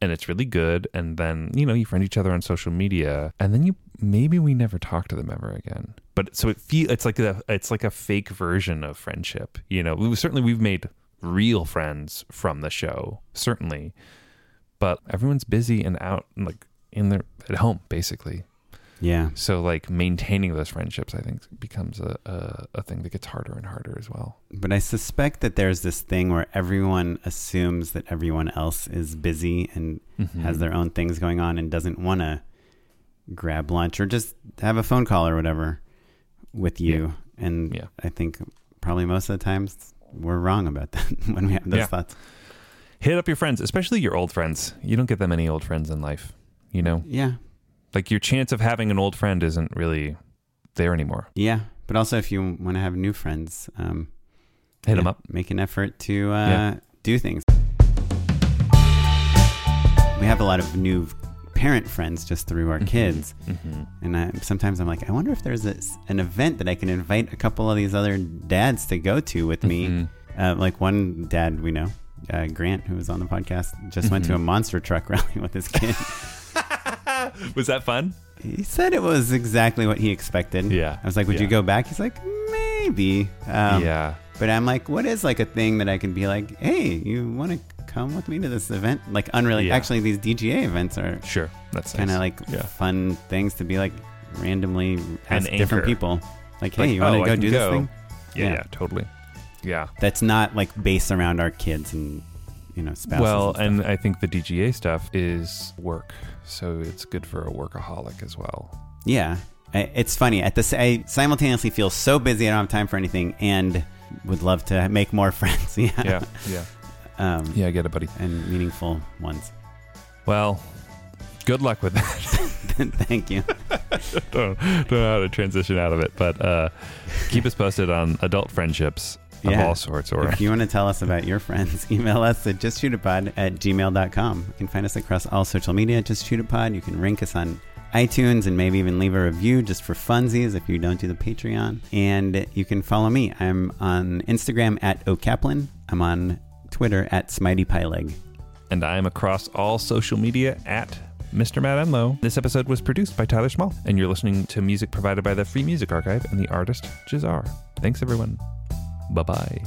and it's really good. And then, you know, you friend each other on social media, and then you maybe we never talk to them ever again. But so it feel it's like a it's like a fake version of friendship. You know, we, certainly we've made real friends from the show, certainly but everyone's busy and out and like in their at home basically Yeah. so like maintaining those friendships i think becomes a, a, a thing that gets harder and harder as well But I suspect that there's this thing where everyone assumes that everyone else is busy and Mm-hmm. has their own things going on and doesn't want to grab lunch or just have a phone call or whatever with you. And Yeah. I think probably most of the times we're wrong about that (laughs) when we have those Yeah. thoughts. hit up your friends especially your old friends you don't get that many old friends in life you know Yeah. Like your chance of having an old friend isn't really there anymore Yeah. But also, if you want to have new friends, um, hit yeah, them up Make an effort to uh, Yeah. do things. We have a lot of new parent friends just through our kids. Mm-hmm. And I, sometimes I'm like, I wonder if there's this, an event that I can invite a couple of these other dads to go to with me. Mm-hmm. Uh, like one dad we know, uh, Grant, who was on the podcast, just went to Mm-hmm. a monster truck (laughs) rally with his kid. (laughs) (laughs) Was that fun? he said it was exactly what he expected. Yeah. I was like, would you go back? He's like, maybe. Um, yeah. But I'm like, what is like a thing that I can be like, hey, you want to come with me to this event? Like, unrelated. Yeah. Actually, these DGA events are Sure. That's kind of nice. like yeah. fun things to be like randomly ask An different people. Like, hey, Like, you want oh, to I go do go. this thing? yeah. yeah. Yeah. Totally. Yeah. That's not like based around our kids and you know spouses. well, and, and I think the DGA stuff is work, so it's good for a workaholic as well. yeah, I, it's funny. At the I simultaneously feel so busy I don't have time for anything, and would love to make more (laughs) friends. yeah, Yeah. Yeah. um, Yeah. I get it, buddy. and meaningful ones. Well, good luck with that. (laughs) Thank you. (laughs) don't, don't know how to transition out of it, but uh, keep us posted on adult friendships of all sorts. Or If you want to tell us about your friends, (laughs) email us at justshootitpod at gmail.com. You can find us across all social media, Just Shoot It Pod. You can rank us on iTunes and maybe even leave a review just for funsies if you don't do the Patreon. And you can follow me. I'm on Instagram at O'Kaplan. I'm on Twitter at SmiteyPyleg. and I'm across all social media at Mr. Matt Enlow. This episode was produced by Tyler Small, and you're listening to music provided by the Free Music Archive and the artist Jahzzar. Thanks, everyone. Bye bye.